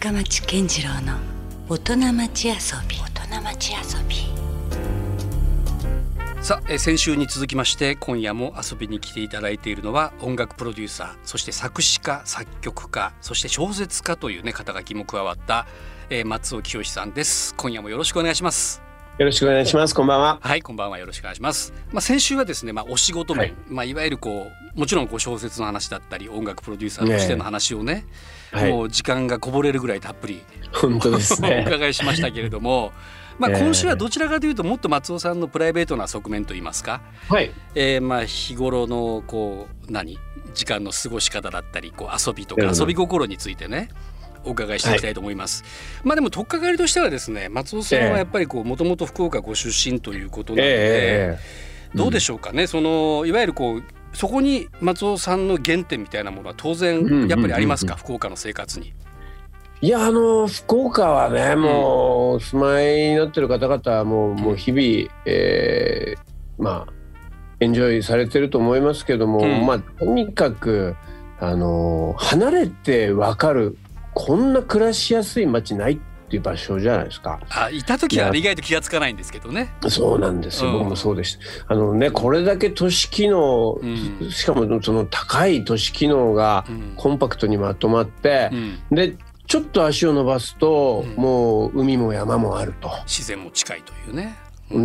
深町健次郎の大人町遊び。大人町遊び。さあ、えー先週に続きまして今夜も遊びに来ていただいているのは音楽プロデューサーそして作詞家作曲家そして小説家というね肩書きも加わった、えー松尾清さんです。今夜もよろしくお願いします。よろしくお願いします。こんばんは。はいこんばんは。よろしくお願いします。まあ先週はですねまあお仕事面、はい。い、まあいわゆるこうもちろんこう小説の話だったり音楽プロデューサーとしての話をねはい。もう時間がこぼれるぐらいたっぷり。本当ですおね。伺いしましたけれども、まあ、ええ今週はどちらかというともっと松尾さんのプライベートな側面といいますか、はい。えーまあ日頃のこう何時間の過ごし方だったりこう遊びとか遊び心についてねお伺いしていきたいと思います。まあでも取っかかりとしてはですね松尾さんはやっぱりこうもともと福岡ご出身ということなので、ええどうでしょうかね、そのいわゆるこうそこに松尾さんの原点みたいなものは当然うんやっぱりありますか、福岡の生活に。いやあの福岡はね、もうお住まいになってる方々はもう,、もう日々、えーまあエンジョイされてると思いますけども、うん。まあとにかくあの離れてわかるこんな暮らしやすい街ないっていう場所じゃないですか。あいた時は意外と気がつかないんですけどね。そうなんですよ、うん。僕もそうでした。あのねこれだけ都市機能、うん。しかもその高い都市機能がうん。コンパクトにまとまってう、ん。でちょっと足を伸ばすと、うん。もう海も山もあると。自然も近いというね。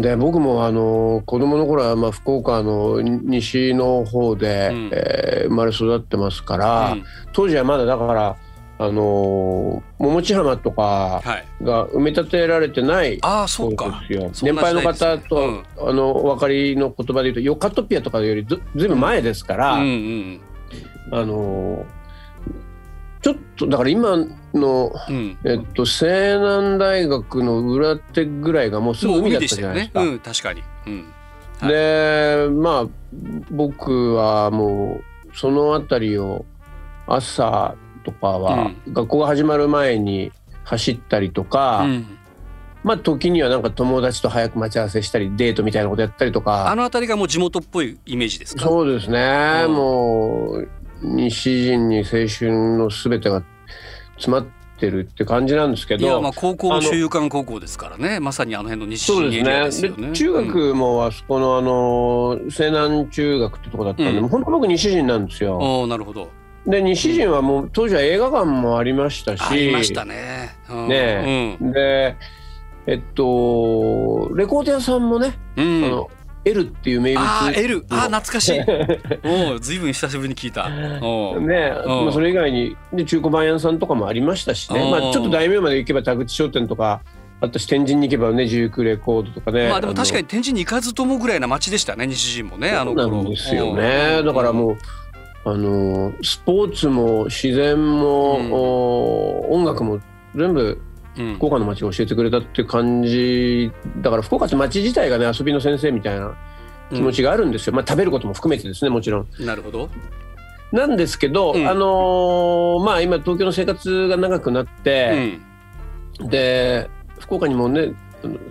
で僕もあの子供の頃はまあ福岡の西の方で、うん。えー生まれ育ってますから、うん。当時はまだだからあの桃地浜とかはい。が埋め立てられてないああそうか。ですよ年配の方と、あのお分かりの言葉で言うとヨカトピアとかよりずずいぶん前ですから、あのちょっとだから今の、うん。えっと、西南大学の裏手ぐらいがもうすぐ海だったじゃないです。か。ねうん確かに。でまあ僕はもうその辺りを朝とかは、学校が始まる前に走ったりとか、うんまあ時にはなんか友達と早く待ち合わせしたりデートみたいなことやったりとかあの辺りがもう地元っぽいイメージですか？そうですね、うんもう西陣に青春の全てが詰まってるって感じなんですけいやどまあ高校も修友館高校ですからね。まさにあの辺の西そう新エリアですすよね。で中学もあそこのあの西南中学ってとこだったんで、うん本当僕西陣なんですうん。よ。おおなるほど。で西陣はもう当時は映画館もありましたし。ありましたね。うん。ねでえっとレコード屋さんもね、うん。うんあの L っていう名物。あー L あー懐かしい。おおずいぶん久しぶりに聞いた。ね、うん。まあ、それ以外にで中古版屋さんとかもありましたしね、うん。まあ、ちょっと大名まで行けば田口商店とかあとし天神に行けばね自由クレコードとかね。まあでも確かにに天神に行かずともぐらいな街でしたね西陣もねあの頃。なんですよね。だからもうあのスポーツも自然も、うん。お音楽も全部うん、うん福岡の街が教えてくれたっていう感じだから福岡って街自体がね遊びの先生みたいな気持ちがあるんですよ、まあ食べることも含めてですねもちろん。なるほど。なんですけど、うん。あのーまあ今東京の生活が長くなっうて、ん。で福岡にもね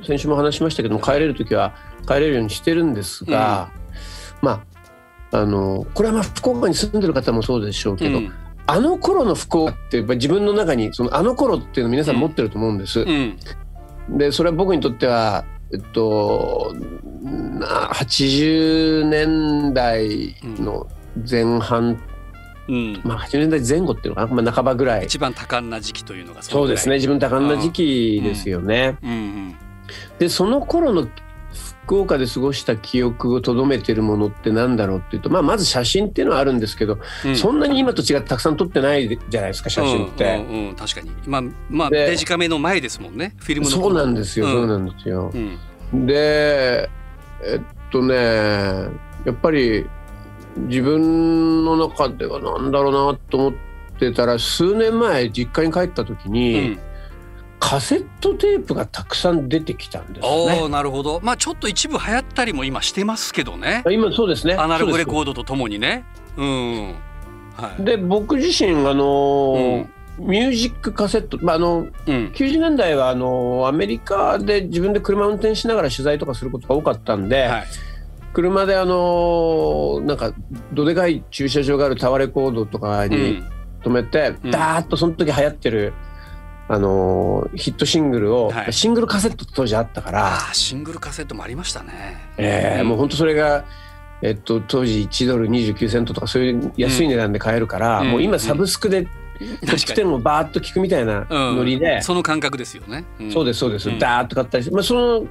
先週も話しましたけども帰れる時は帰れるようにしてるんですが、まああのこれはまあ福岡に住んでる方もそうでしょうけど、うん。あの頃の福岡ってやっぱり自分の中にそのあの頃っていうの皆さん持ってると思うんです。うん。でそれは僕にとってはえっとな80年代の前半、うん。まあ80年代前後っていうのかな、まあ、半ばぐらい。一番多感な時期というのがそうですね。自分多感な時期ですよね。うんうん。でその頃の福岡で過ごした記憶をとどめてるものってなんだろうっていうと、まあ、まず写真っていうのはあるんですけど、うん。そんなに今と違ってたくさん撮ってないじゃないですか写真って。うんうんうん確かに。まあまあでデジカメの前ですもんねフィルムのそうなんですよ、うん。そうなんですよ。うん。でえっとねやっぱり自分の中ではなんだろうなと思ってたら数年前実家に帰った時うに、んカセットテープがたくさん出てきたんですおね。おなるほど。まあちょっと一部流行ったりも今してますけどね。今そうですね。アナログレーコードとともにね。うん。はい。で僕自身あのーうん。ミュージックカセット、まあ、あのうん。90年代はあのアメリカで自分で車運転しながら取材とかすることが多かったんで、はい。車であのなんかどでかい駐車場があるタワーレコードとかにうん。止めて、うん。ダーッとその時流行ってるあのヒットシングルを、はい。シングルカセット当時あったから、シングルカセットもありましたね。えーもう本当それが、えっと、当時1ドル29セントとかそういう安い値段で買えるから、うん。もう今サブスクでトップ確かに10をバーッと聞くみたいなノリで、その感覚ですよね。ん。そうですそうです、うん。ダーッと買ったりして、まあ、その、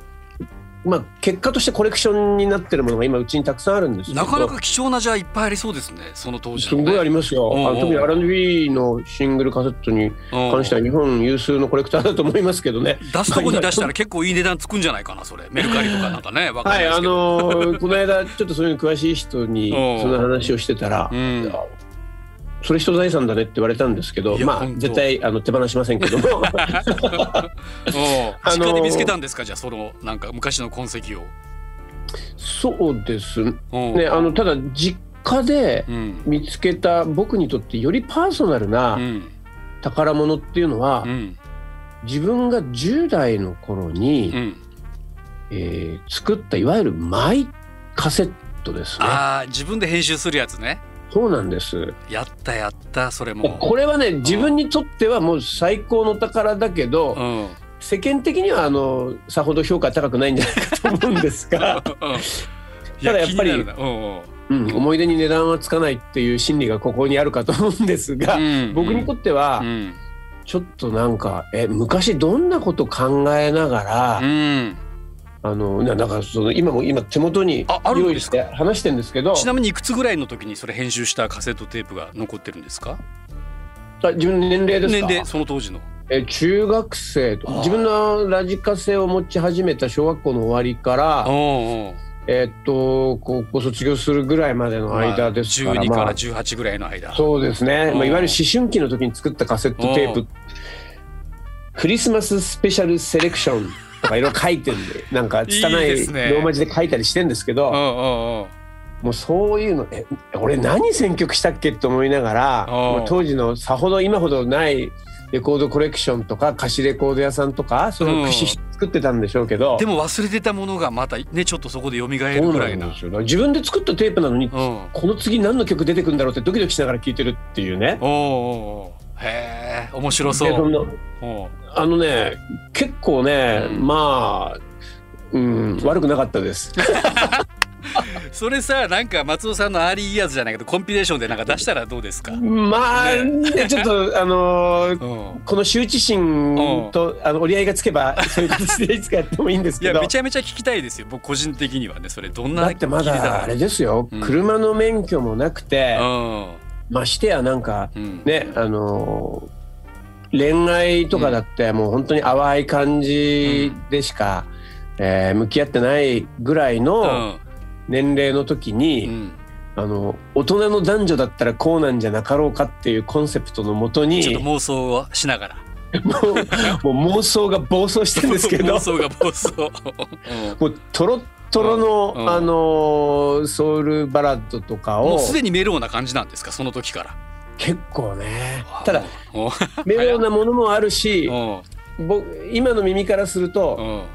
まあ、結果としてコレクションになってるものが今うちにたくさんあるんですけど。なかなか貴重なじゃあいっぱいありそうですね。その当時ね。ごいありますよ、おうおうあの特に R&B のシングルカセットに関しては日本有数のコレクターだと思いますけどね。出すとこに出したら結構いい値段つくんじゃないかなそれ。メルカリとかなんかね わかんはい、あのーこの間ちょっとそういうの詳しい人にその話をしてたらう、ん、それ人財産だねって言われたんですけど、まあ絶対あの手放しませんけども、実家で見つけたんですか？じゃあそのなんか昔の痕跡を。そうです。ね。あのただ実家でうん。見つけた僕にとってよりパーソナルうなん。宝物っていうのはう、ん。自分が10代の頃に、うん、えー作ったいわゆるマイカセットですね。ああ自分で編集するやつねそうなんです。やったやったそれも。これはね自分にとってはもう最高の宝だけど、うん。世間的にはあのさほど評価高くないんじゃないかと思うんですが、ただやっぱりうんうん。うん、思い出に値段はつかないっていう心理がここにあるかと思うんですが、うん。僕にとってはうん。ちょっとなんかえ昔どんなこと考えながら、うんあのななんかその今も今手元にああるん用意しですかて話してるんですけど。ちなみにいくつぐらいの時にそれ編集したカセットテープが残ってるんですか？あ自分の年齢ですか？年齢その当時の。え中学生と自分のラジカセを持ち始めた小学校の終わりから、えっと高校卒業するぐらいまでの間ですから、まあ、12まあ。から18ぐらいの間。そうですね、うん。まあ、いわゆる思春期の時に作ったカセットテーうプクリスマススペシャルセレクションとかいろいろ書いてるんで。なんか拙いローマ字で書いたりしてるんですけどうんうんうん。もうそういうのえ俺何選曲したっけと思いながら当時のさほど今ほどないレコードコレクションとか貸しレコード屋さんとかそれを駆使して作ってたんでしょうけど、でも忘れてたものがまたねちょっとそこで蘇るぐらな。ないんですよ。自分で作ったテープなのに、うん。この次何の曲出てくるんだろうってドキドキしながら聴いてるっていうね。おうおうおうへえ面白そ。う。あのね結構ね、うん。まあ、うん、悪くなかったです。それさなんか松尾さんのアーリーイヤーズじゃないけどコンピレーションでなんか出したらどうですか？まあ、ね、ちょっとあのー うん。この羞恥心とあの折り合いがつけばそういう形でいつかやってもいいんですいやけどめちゃめちゃ聞きたいですよ。僕個人的にはねそれどんなだってまだあれですよ、うん。車の免許もなくて、うんましてやなんかうん。ねあのー恋愛とかだってもう本当に淡い感じでしか、えー向き合ってないぐらいうのん。年齢の時に、うん。あの大人の男女だったらこうなんじゃなかろうかっていうコンセプトのもとにちょっと妄想をしながら。もうもう妄想が暴走してるんですけど。妄想が暴走。うん。もうトロットロの、うん。あのーソウルバラッドとかを。もうすでにメロウな感じなんですか？その時から。結構ね。ただメロウなものもあるし 僕今の耳からすると、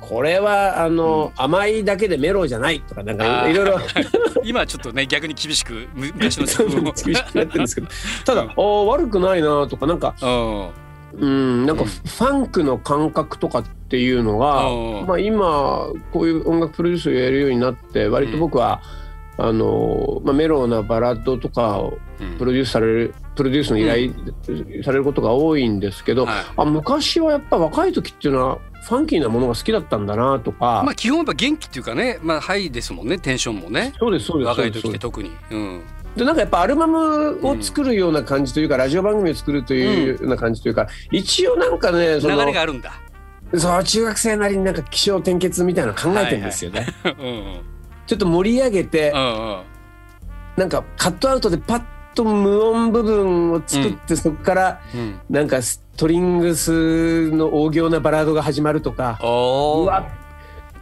これはあの、甘いだけでメロウじゃないとかなんかいろいろ。今ちょっとね逆に厳しくむ昔の自分を。厳しくなってるんですけど。ただ、あー悪くないなとかなんかうんうんなんかうんファンクの感覚とかっていうのが、うん。まあ、今こういう音楽プロデュースをやるようになって割と僕は、あのまあ、メロウなバラッドとかをうん。プロデュースされるプロデュースの依頼されることが多いんですけど、はい。あ昔はやっぱ若い時っていうのはファンキーなものが好きだったんだなとか、まあ基本やっぱ元気っていうかねまあハイですもんねテンションもね。そうですそうです。若い時って特に。うんでなんかやっぱアルバムを作るような感じというか、ラジオ番組を作るというような感じというか、一応なんかねそ流のれがあるんだ。そう中学生なりになんか気象転結みたいなの考えてるんですよね。うんうんちょっと盛り上げて、うんうんなんかカットアウトでパッと無音部分を作って、そこからうん。なんかストリングスの大行なバラードが始まるとか。うわ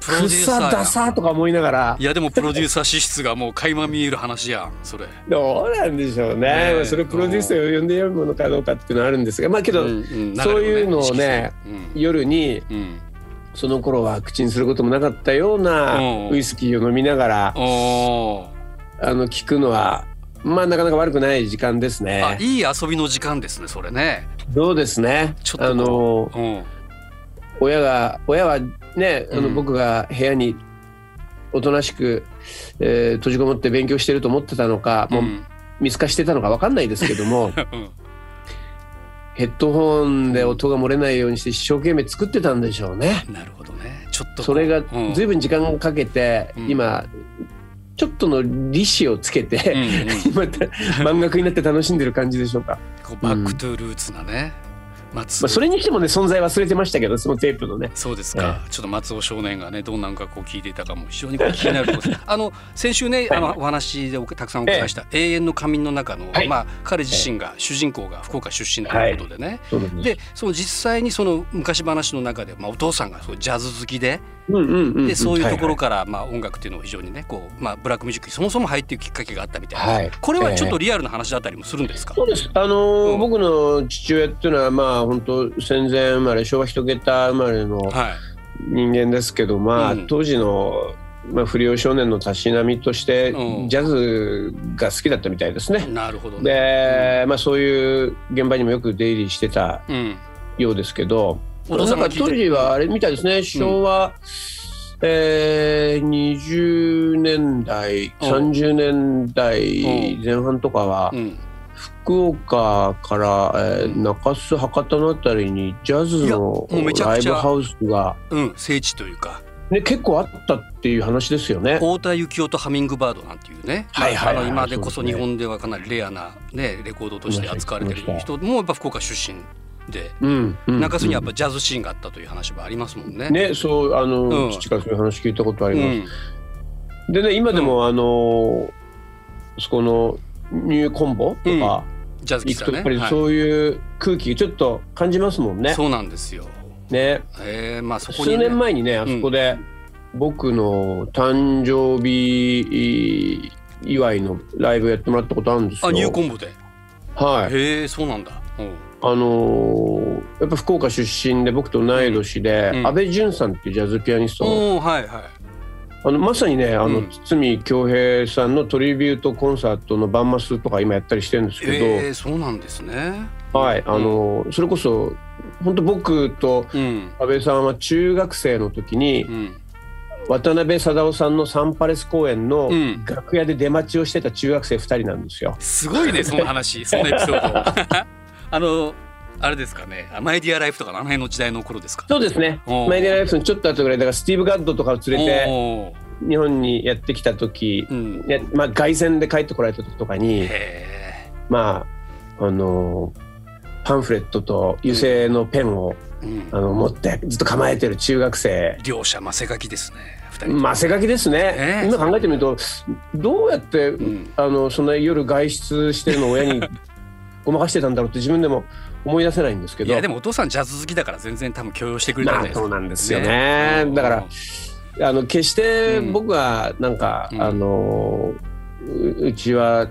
プロデューサーとか思いながらいやでもプロデューサー資質がもう垣間見える話やんそれ。どうなんでしょうね、ねえまあそれプロデュースを呼んで読むのかどうかっていうのはあるんですがまあけど、うんうん。そういうのをね、流夜にうん。その頃は口にすることもなかったようなうん。ウイスキーを飲みながらうん。あの聞くのはまあなかなか悪くない時間ですあね。いい遊びの時間ですねそれね。そうですね？ちょっとあのうん。親が親はねあの、うん。僕が部屋におとなしく、えー閉じこもって勉強してると思ってたのか、もううん。見透かしてたのかわかんないですけども うん。ヘッドホンで音が漏れないようにして一生懸命作ってたんでしょうね。なるほどね。ちょっとそれがうん。ずいぶん時間かけて、うん。今ちょっとの利子をつけて、うんうん。今 漫画家になって楽しんでる感じでしょうか。こうバックトゥールーツなね、まあ、それにしてもね存在忘れてましたけどそのテープのね。そうですか、ちょっと松尾少年がねどんな音楽を聴いていたかも非常にこう気になるところです。あの先週ねあのお話でおたくさんお伺いした「永遠の仮眠の中の」はい。まあ彼自身が主人公が福岡出身ということでね、そうなんでその実際にその昔話の中で、まあ、お父さんがそうジャズ好きでうんうんうんうん。でそういうところはから、まあ、音楽っていうのを非常にねこう、まあ、ブラックミュージックにそもそも入っていくきっかけがあったみたいな、はい。これはちょっとリアルな話だったりもするんですか、そうです。あのーうん。僕の父親っていうのはまあ本当戦前生まれ昭和一桁生まれのはい。人間ですけど、まあ、うん。当時のまあ不良少年のたしなみとしてうん。ジャズが好きだったみたいですね。なるほどね。で、まあそういう現場にもよく出入りしてたうん、ようですけど、お父さんなんか当時はあれみたいですね。昭和、えー、20年代、うん。30年代前半とかは。うん、福岡から、えーうん。中洲博多のあたりにジャズのいやもうめちゃくちゃライブハウスが、うん、聖地というか。ね、結構あったっていう話ですよね。太田幸男とハミングバードなんていうね、はいはいはい今でこそ日本ではかなりレアな、ね、レコードとして扱われてる人もやっぱ福岡出身で、うんうん中洲にやっぱジャズシーンがあったという話もありますもんね。ね、そうあの、うん。父からそういう話聞いたことあうります。ん、でね今でも、あのそこのニューコンボとかジャズ。行くとやっぱりはいそういう空気ちょっと感じますもんね。そうなんですよ。ねえー、まあそこに、ね、数年前にねあそこで僕の誕生日祝いのライブやってもらったことあるんですよ。あニューコンボで。はい。へえそうなんだ。うんあのーやっぱ福岡出身で僕と同い年で、うん安倍淳さんっていうジャズピアニスト、はいはい。あのまさにねあの、うん堤恭平さんのトリビュートコンサートのバンマスとか今やったりしてるんですけど、えー、そうなんですね。はいあのーそれこそ本当僕とうん安倍さんは中学生の時にうん渡辺貞夫さんのサンパレス公演のうん楽屋で出待ちをしてた中学生2人なんですよ。すごいねその話そのエピソード。あのあれですかねマイディアライフとかのあの辺の時代の頃ですか。そうですねマイディアライフのちょっと後ぐらいだからスティーブ・ガッドとかを連れて日本にやってきた時、うん。ねまあ、凱旋で帰ってこられた時とかにへまああのパンフレットと油性のペンを、え。うんあ。の持ってずっと構えてる中学生両者まあ背書きですね。まあ汗書きですね、ね今考えてみるとどうやって、うんあのそんな夜外出してるのを親にごまかしてたんだろうって自分でも思い出せないんですけど。いやでもお父さんジャズ好きだから全然多分許容してくれたんじゃないですか。まあそうなんですよね。だからあの決して僕はなんか、うん。あのううちは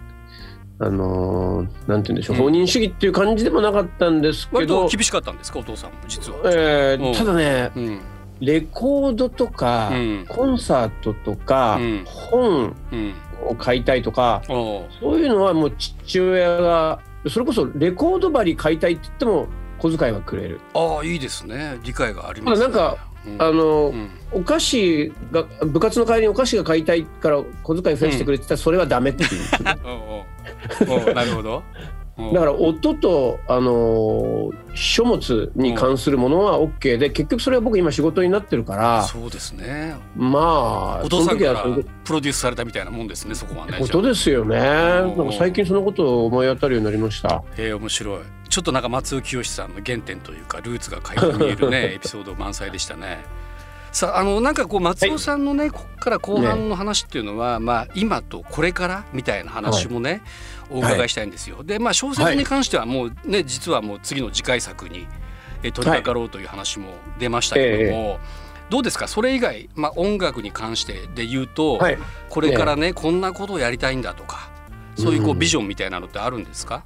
あのなんて言うんでしょう、うん。放任主義っていう感じでもなかったんですけ割とど、厳しかったんですかお父さんも実は。うん。えーただねうん。レコードとか、うん。コンサートとか、うん。本うん。を買いたいとかそういうのはもう父親がそれこそレコード針買いたいって言っても小遣いはくれる。ああいいですね理解があります、ね。まあなんかうんあの、うんお菓子が部活の帰りにお菓子が買いたいから小遣い増やしてくれって言ったらそれはダメっていう、おうおうおうなるほど。うんだから音と、あのー書物に関するものは OK で結局それは僕今仕事になってるからそうですね。まあお父さんからプロデュースされたみたいなもんですねそこはね。ことですよねなんうんか最近そのことを思い当たるようになりましたへえ面白い。ちょっとなんか松尾清さんの原点というかルーツが垣間見えるね エピソード満載でしたね。さああのなんかこう松尾さんのね、ここから後半の話っていうのは、まあ今とこれからみたいな話もね、お伺いしたいんですよ。でまあ小説に関してはもうね実はもう次の次回作にえ取り掛かろうという話も出ましたけども、どうですか？それ以外、まあ、音楽に関してで言うと、はい。これからねこんなことをやりたいんだとかそういうこううん。ビジョンみたいなのってあるんですか、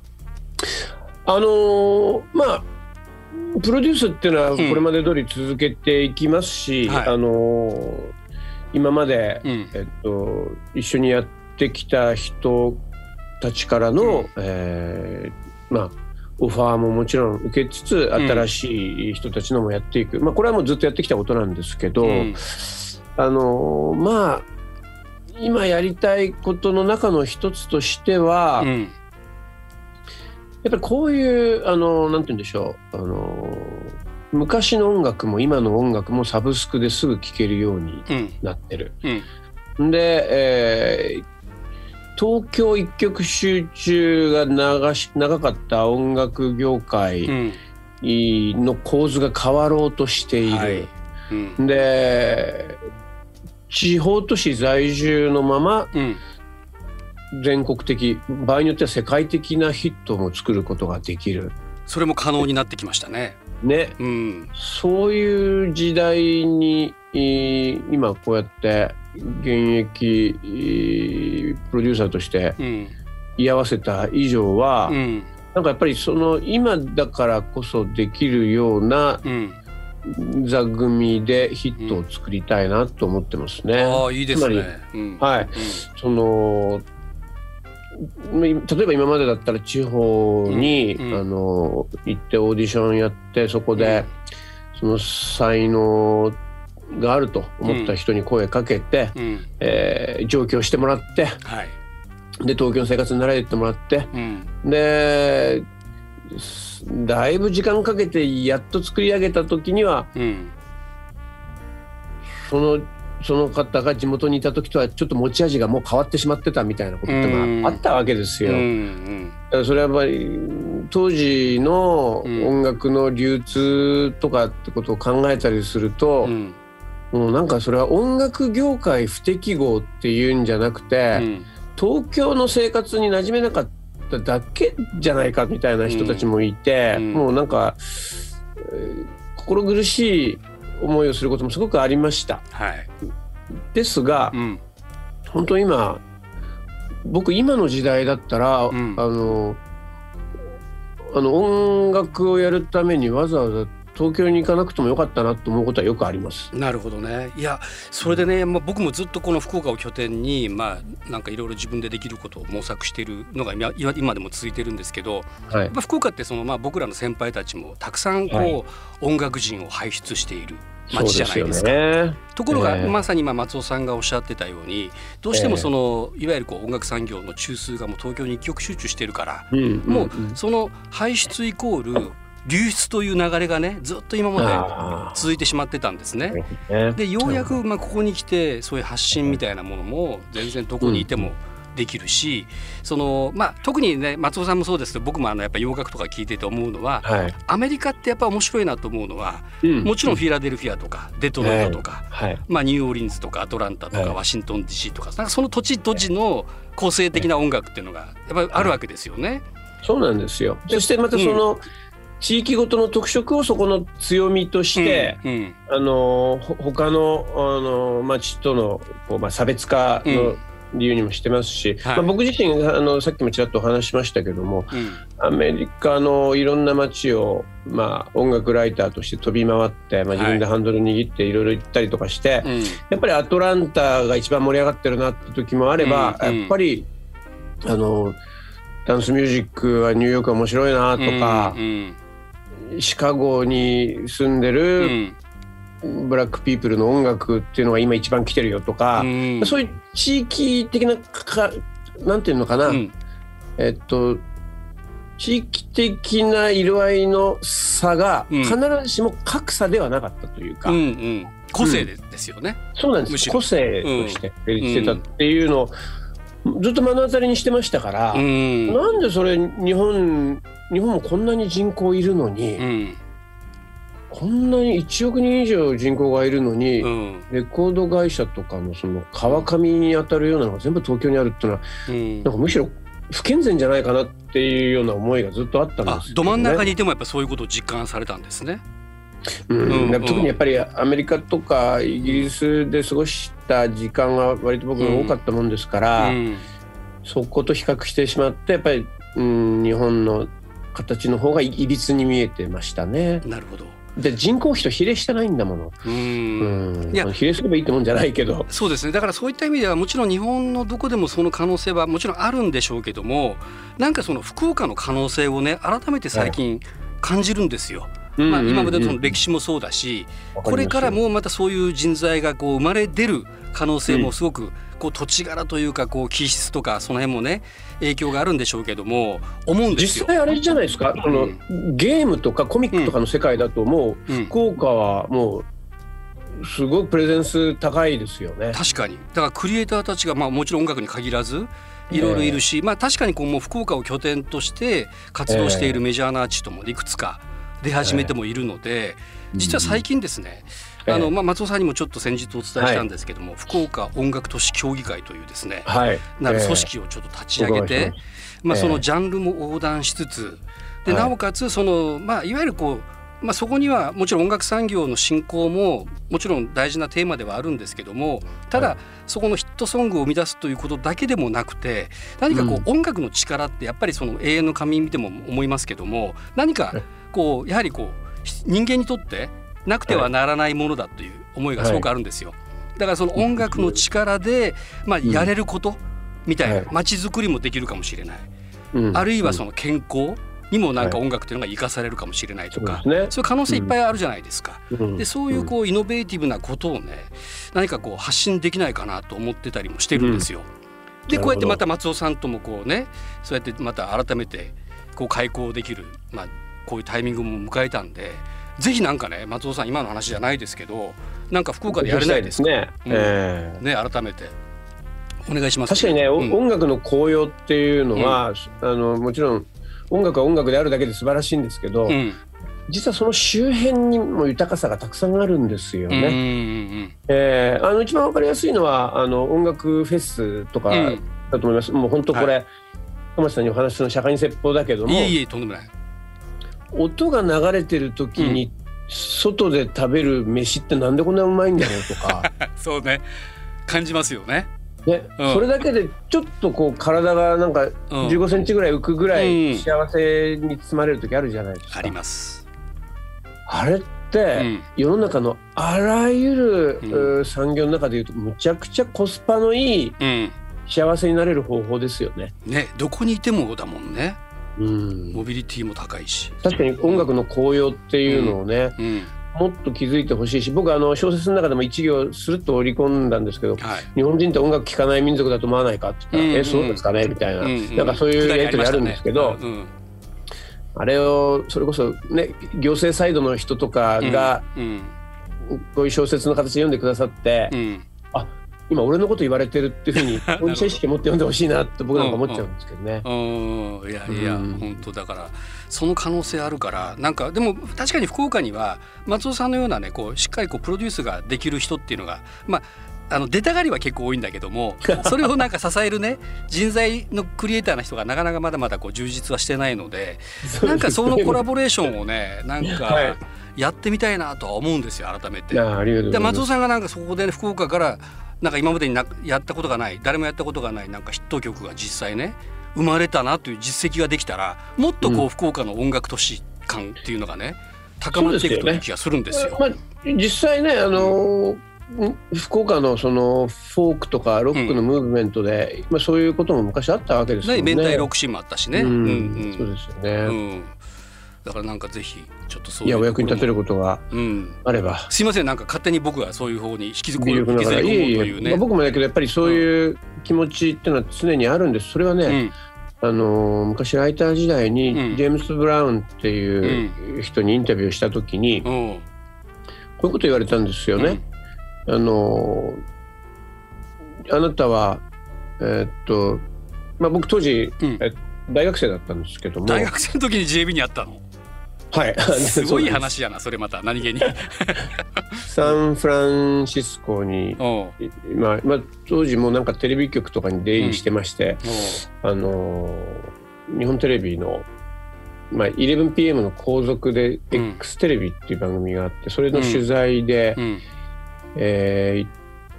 あのーまあプロデュースっていうのはん。これまで通り続けていきますし、はい。あのー今まで、うん。えっと、一緒にやってきた人たちからの、うん、えー、まあオファーももちろん受けつつ新しい人たちのもやっていく、うん、まあ、これはもうずっとやってきたことなんですけど、うん、あのまあ今やりたいことの中の一つとしては、うん、やっぱりこういうあのなんて言うんでしょうあの昔の音楽も今の音楽もサブスクですぐ聴けるようになってる。で、えー、東京一極集中が長し長かった音楽業界の構図が変わろうとしている。はい。うん、で地方都市在住のまま、全国的場合によっては世界的なヒットも作ることができる。それも可能になってきましたね。ね、うん、そういう時代に今こうやって現役プロデューサーとして居合わせた以上は、うん、なんかやっぱりその今だからこそできるような座組でヒットを作りたいなと思ってますね。あいいですね、うん、はい、その例えば今までだったら地方に、うん、あの行ってオーディションやってそこで、その才能があると思った人に声かけて、うん、えー、上京してもらって、はい、で東京の生活に慣れてもらって、うん、でだいぶ時間かけてやっと作り上げた時には、うん、そのその方が地元にいた時とはちょっと持ち味がもう変わってしまってたみたいなことってまああったわけですよ。それはやっぱり当時の音楽の流通とかってことを考えたりすると、うん、もうなんかそれは音楽業界不適合っていうんじゃなくて、うん、東京の生活に馴染めなかっただけじゃないかみたいな人たちもいて、うん、もうなんか、えー、心苦しい思いをすることもすごくありました。はい、ですが、うん、本当今僕今の時代だったら、あのあの音楽をやるためにわざわざ東京に行かなくてもよかったなと思うことはよくあります。なるほどね。いやそれでね、まあ、僕もずっとこの福岡を拠点にまあなんかいろいろ自分でできることを模索しているのが今でも続いてるんですけど、はい、まあ、福岡ってそのまあ僕らの先輩たちもたくさんこう、はい、音楽人を輩出している街じゃないですか。すね、ところが、えー、まさに今松尾さんがおっしゃってたようにどうしてもその、いわゆるこう音楽産業の中枢がもう東京に一極集中してるから、うん、もうその輩出イコール流出という流れがねずっと今まで続いてしまってたんですね。でようやくまあここに来てそういう発信みたいなものも全然どこにいてもできるし、そのまあ、特にね松尾さんもそうですけど僕もあのやっぱ洋楽とか聞いてて思うのは、はい、アメリカってやっぱ面白いなと思うのは、うん、もちろんフィラデルフィアとかデトロイトとか、はい、まあ、ニューオーリンズとかアトランタとか、ワシントン DC とかなんかその土地土地の個性的な音楽っていうのがやっぱりあるわけですよね。そうなんですよ。そしてまたその、うん。地域ごとの特色をそこの強みとして、うんうん、あの他のあの町とのこう、まあ、差別化の理由にもしてますし、うんまあ、僕自身あのさっきもちらっとお話しましたけども、うん、アメリカのいろんな街を、まあ、音楽ライターとして飛び回って、まあ、自分でハンドル握っていろいろ行ったりとかして、はい、やっぱりアトランタが一番盛り上がってるなって時もあれば、うんやっぱりあのダンスミュージックはニューヨーク面白いなとか。うんうん。シカゴに住んでる、ブラックピープルの音楽っていうのが今一番来てるよとか、うん、そういう地域的なかなんていうのかな、うん、えっと地域的な色合いの差が必ずしも格差ではなかったというか、うんうん、個性ですよね、そうなんです個性として成立してたっていうのをずっと目の当たりにしてましたから、うん、なんでそれ日本日本もこんなに人口いるのに、うん、こんなに1億人以上人口がいるのに、うん、レコード会社とかのその川上に当たるようなのが全部東京にあるっていうのは、うん、なんかむしろ不健全じゃないかなっていうような思いがずっとあったんです、ね、ど真ん中にいてもやっぱそういうことを実感されたんですね。うん、うん、特にやっぱりアメリカとかイギリスで過ごした時間が割と僕が多かったもんですから、うん、そこと比較してしまってやっぱり、うん、日本の形の方がいびつに見えてましたね。なるほどで人口比と比例してないんだもの。うんいや比例すればいいってもんじゃないけど。そうですね。だからそういった意味ではもちろん日本のどこでもその可能性はもちろんあるんでしょうけども、なんかその福岡の可能性をね改めて最近感じるんですよ。はいまあ、今までのその歴史もそうだし、これからもまたそういう人材がこう生まれ出る可能性もすごくこう土地柄というかこう気質とかその辺もね影響があるんでしょうけども思うんですよ。実際あれじゃないですか、そのゲームとかコミックとかの世界だともう、福岡はもうすごくプレゼンス高いですよね。確かに。だからクリエイターたちがまあもちろん音楽に限らずいろいろいるし、えー、まあ確かにこうもう福岡を拠点として活動しているメジャーなアーティストもいくつか出始めてもいるので、実は最近ですね、あのまあ、松尾さんにもちょっと先日お伝えしたんですけども、はい、福岡音楽都市協議会というですね、はい、なる組織をちょっと立ち上げて、えー、まあ、そのジャンルも横断しつつでなおかつその、まあ、いわゆるこう、まあ、そこにはもちろん音楽産業の振興ももちろん大事なテーマではあるんですけどもただ、そこのヒットソングを生み出すということだけでもなくて何かこう、音楽の力ってやっぱりその永遠の紙見ても思いますけども何かこうやはりこう人間にとってなくてはならないものだという思いがすごくあるんですよ。だからその音楽の力で、まあ、やれることみたいな街づくりもできるかもしれない、あるいはその健康にもなんか音楽っていうのが生かされるかもしれないとか、そういう可能性いっぱいあるじゃないですか。でそういうこうイノベーティブなことをね何かこう発信できないかなと思ってたりもしてるんですよ。でこうやってまた松尾さんともこうねそうやってまた改めてこう開講できる、まあ、こういうタイミングも迎えたんでぜひなんかね松尾さん今の話じゃないですけどなんか福岡でやれないですか？ね,、うん。えー、ね改めて。お願いします、確かにね、うん、音楽の効用っていうのは、うん、あのもちろん音楽は音楽であるだけで素晴らしいんですけど、うん、実はその周辺にも豊かさがたくさんあるんですよね。えー、あの一番わかりやすいのはあの音楽フェスとかだと思います。もう本当これ、はい、友さんにお話の社会に説法だけども。いえいえとんでもない。音が流れてる時に、外で食べる飯ってなんでこんなうまいんだろうとか そうね感じますよね。ね、うん、それだけでちょっとこう体がなんか15センチぐらい浮くぐらい幸せに包まれる時あるじゃないですか。あります。あれって世の中のあらゆる、産業の中でいうとむちゃくちゃコスパのいい幸せになれる方法ですよね。ねどこにいてもだもんね。うん、モビリティも高いし。確かに音楽の効用っていうのをね、うん。うん。もっと気づいてほしいし僕はあの小説の中でも一行するっと織り込んだんですけど、はい、日本人って音楽聴かない民族だと思わないかって言ったら「うんうん、えそうですかね?」みたいな、うんうん、なんかそういうやり取りあるんですけど、ね。うん、あれをそれこそね行政サイドの人とかが、こういう小説の形で読んでくださって、うん、あ今俺のこと言われてるっていうふうに当事者意識持って読んでほしいなって僕なんか思っちゃうんですけどね。うん。うん、いやいや、うん、本当だからその可能性あるからなんかでも確かに福岡には松尾さんのようなねこうしっかりこうプロデュースができる人っていうのがまああの出たがりは結構多いんだけども それをなんか支えるね人材のクリエイターな人がなかなかまだまだこう充実はしてないのでで、ね、なんかそのコラボレーションをねなんかやってみたいなとは思うんですよ改めて。で松尾さんがなんかそこで、ね、福岡からなんか今までになやったことがない誰もやったことがないなんかヒット曲が実際ね生まれたなという実績ができたらもっとこう、福岡の音楽都市感っていうのがね高まっていくという気がするんですよ。すよね、まあ、実際ねあのー、福岡のそのフォークとかロックのムーブメントで、うん、まあ、そういうことも昔あったわけですよね。明太ロックシーンもあったしね。うん、うんうん、そうですよね。うんだからなんかぜひちょっとそういやお役に立てることがあれば、うん、すいません。なんか勝手に僕がそういう方に引きずり込むというね、まあ、僕もだけどやっぱりそういう気持ちっていうのは常にあるんですそれはね、うん、あの昔ライター時代にジェームス・ブラウンっていう人にインタビューした時に、こういうこと言われたんですよね。あのあなたはえー、っとまあ僕当時、え大学生だったんですけども。大学生の時に JB にあったの？はい。す。ごい話やなそれまた何気に。サンフランシスコに、まあまあ、当時もなんかテレビ局とかに出入りしてまして、うん、あの日本テレビの、まあ、11PM の後続で X テレビっていう番組があってそれの取材で、うん、えー、行っ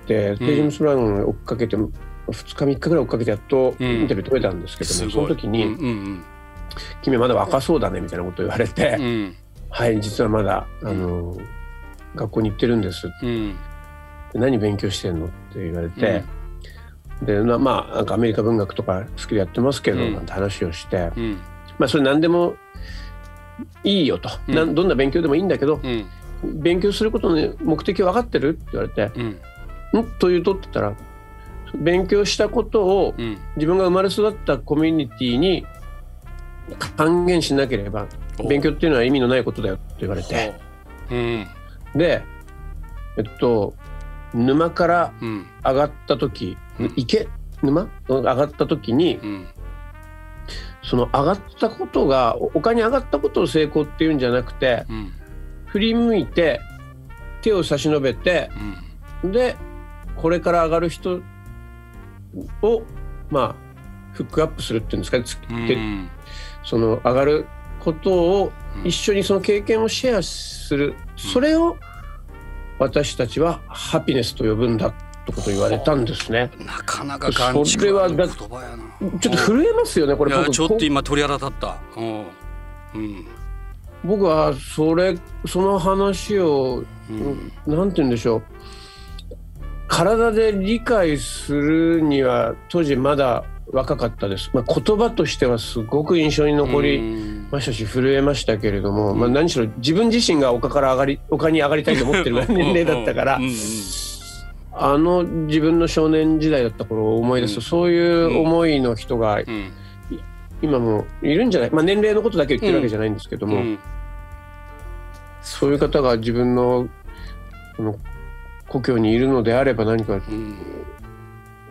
てテジムス・ブラウンを追っかけて2日3日ぐらい追っかけてやっとインタビュー取れたんですけども、その時に、うんうんうん君まだ若そうだねみたいなこと言われて、うん、はい実はまだあの、学校に行ってるんです」うん。何勉強してんの?」って言われて、でなまあなんかアメリカ文学とか好きでやってますけど、うん。なんて話をして、うん。まあそれ何でもいいよと、うん。なんどんな勉強でもいいんだけど、うん。勉強することの目的分かってるって言われてうん「ん?」というとって言ったら勉強したことをうん。自分が生まれ育ったコミュニティに還元しなければ勉強っていうのは意味のないことだよって言われて。う。ん。でえっと沼からうん。上がった時、うん。池？沼？上がった時にうん。その上がったことがお丘に上がったことを成功っていうんじゃなくてうん。振り向いて手を差し伸べてうん。でこれから上がる人をまあフックアップするっていうんですか？うんその上がることをうん。一緒にその経験をシェアする。それを私たちはハピネスと呼ぶんだってことを言われたんですね。なかなかガンチクワの言葉やな。ちょっと震えますよねこれ。僕ちょっと今鳥肌立った。うん。うん。僕はそれその話を、うん。なんて言うんでしょう。体で理解するには当時まだ若かったです、まあ、言葉としてはすごく印象に残りうん。ましたし震えましたけれども、うん。まあ、何しろ自分自身が丘から上がり丘に上がりたいと思ってる 年齢だったからあの自分の少年時代だった頃を思い出すと、うん。そういう思いの人がうん。今もいるんじゃない、まあ、年齢のことだけ言ってるわけじゃないんですけども、うん。そういう方が自分のこの故郷にいるのであれば何かうん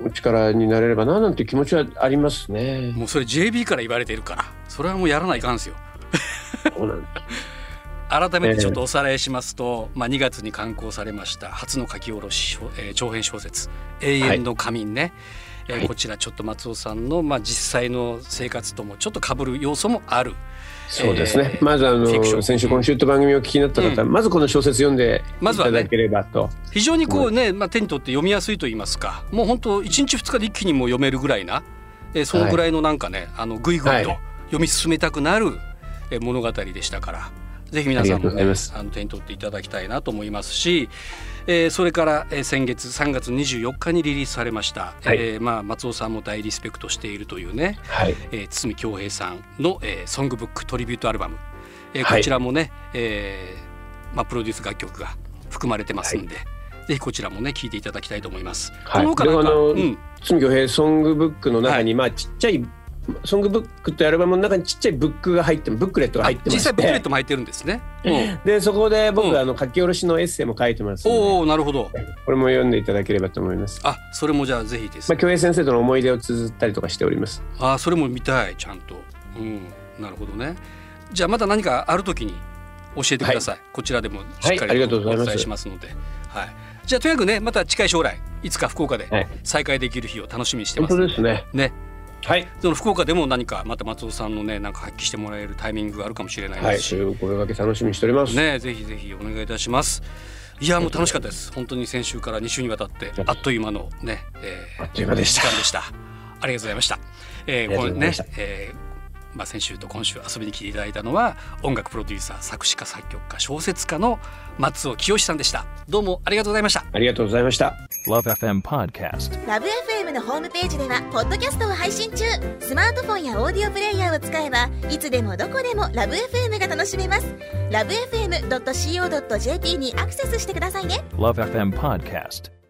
お力になれればななんて気持ちはありますね。もうそれ JB から言われてるからそれはもうやらないかんです。よ改めてちょっとおさらいしますと、まあ、2月に刊行されました初の書き下ろし、えー長編小説「永遠の仮眠ね」えーはいこちらちょっと松尾さんの、まあ、実際の生活ともちょっと被る要素もあるそうですね、えーまずあの先週今週と番組を聞きになった方、うまずこの小説読んでいまずはねただければと、非常にこうね、まあ、手に取って読みやすいと言いますかもう本当1日2日で一気にもう読めるぐらいな、えーそのぐらいのなんかね、あのぐいぐいとはい。読み進めたくなる、えー物語でしたからぜひ皆さんもねあの手に取っていただきたいなと思いますし、えーそれから、えー先月3月24日にリリースされました、はい。えーまあ、松尾さんも大リスペクトしているというね、はい、えー堤恭平さんの、えーソングブックトリビュートアルバム、えーはい。こちらもね、えーまあ、プロデュース楽曲が含まれてますんで、ぜひこちらもね聞いていただきたいと思います。はい。この他な？んか、うん、平ソングブックの中に、はい。まあちっちゃいソングブックってアルバムの中にちっちゃいブックが入ってブックレットがあ入ってまして実際ブックレットも入ってるんですね。うんでそこで僕、うんあの書き下ろしのエッセイも書いてますおおなるほど。これも読んでいただければと思います。あそれもじゃあぜひですまあ、。京平先生との思い出を綴ったりとかしております。あそれも見たいちゃんと。うんなるほどね。じゃあまた何かあるときに教えてください。こちらでもしっかはいありりとおがとうございます伝えしますので。はい。じゃあとにかくねまた近い将来いつか福岡ではい再会できる日を楽しみにして本ます。当ですね。ね。はい。その福岡でも何かまた松尾さんのねなんか発揮してもらえるタイミングがあるかもしれないはい。ですし、そういうお声掛け楽しみにしております。ねぜひぜひお願いいたします。いやもう楽しかったです。本当に先週から2週にわたってあっという間のね、えーあっという間でした時間でした。ありがとうございました。えー、これね、えーまあ先週と今週遊びに来ていただいたのは音楽プロデューサー作詞家作曲家小説家の松尾清さんでした。どうもありがとうございました。ありがとうございました。Love FM Podcast. ラブ f m のホームページではポッドキャストを配信中スマートフォンやオーディオプレイヤーを使えばいつでもどこでもラブ f m が楽しめますラブ FM.co.jp にアクセスしてくださいね Love FM Podcast.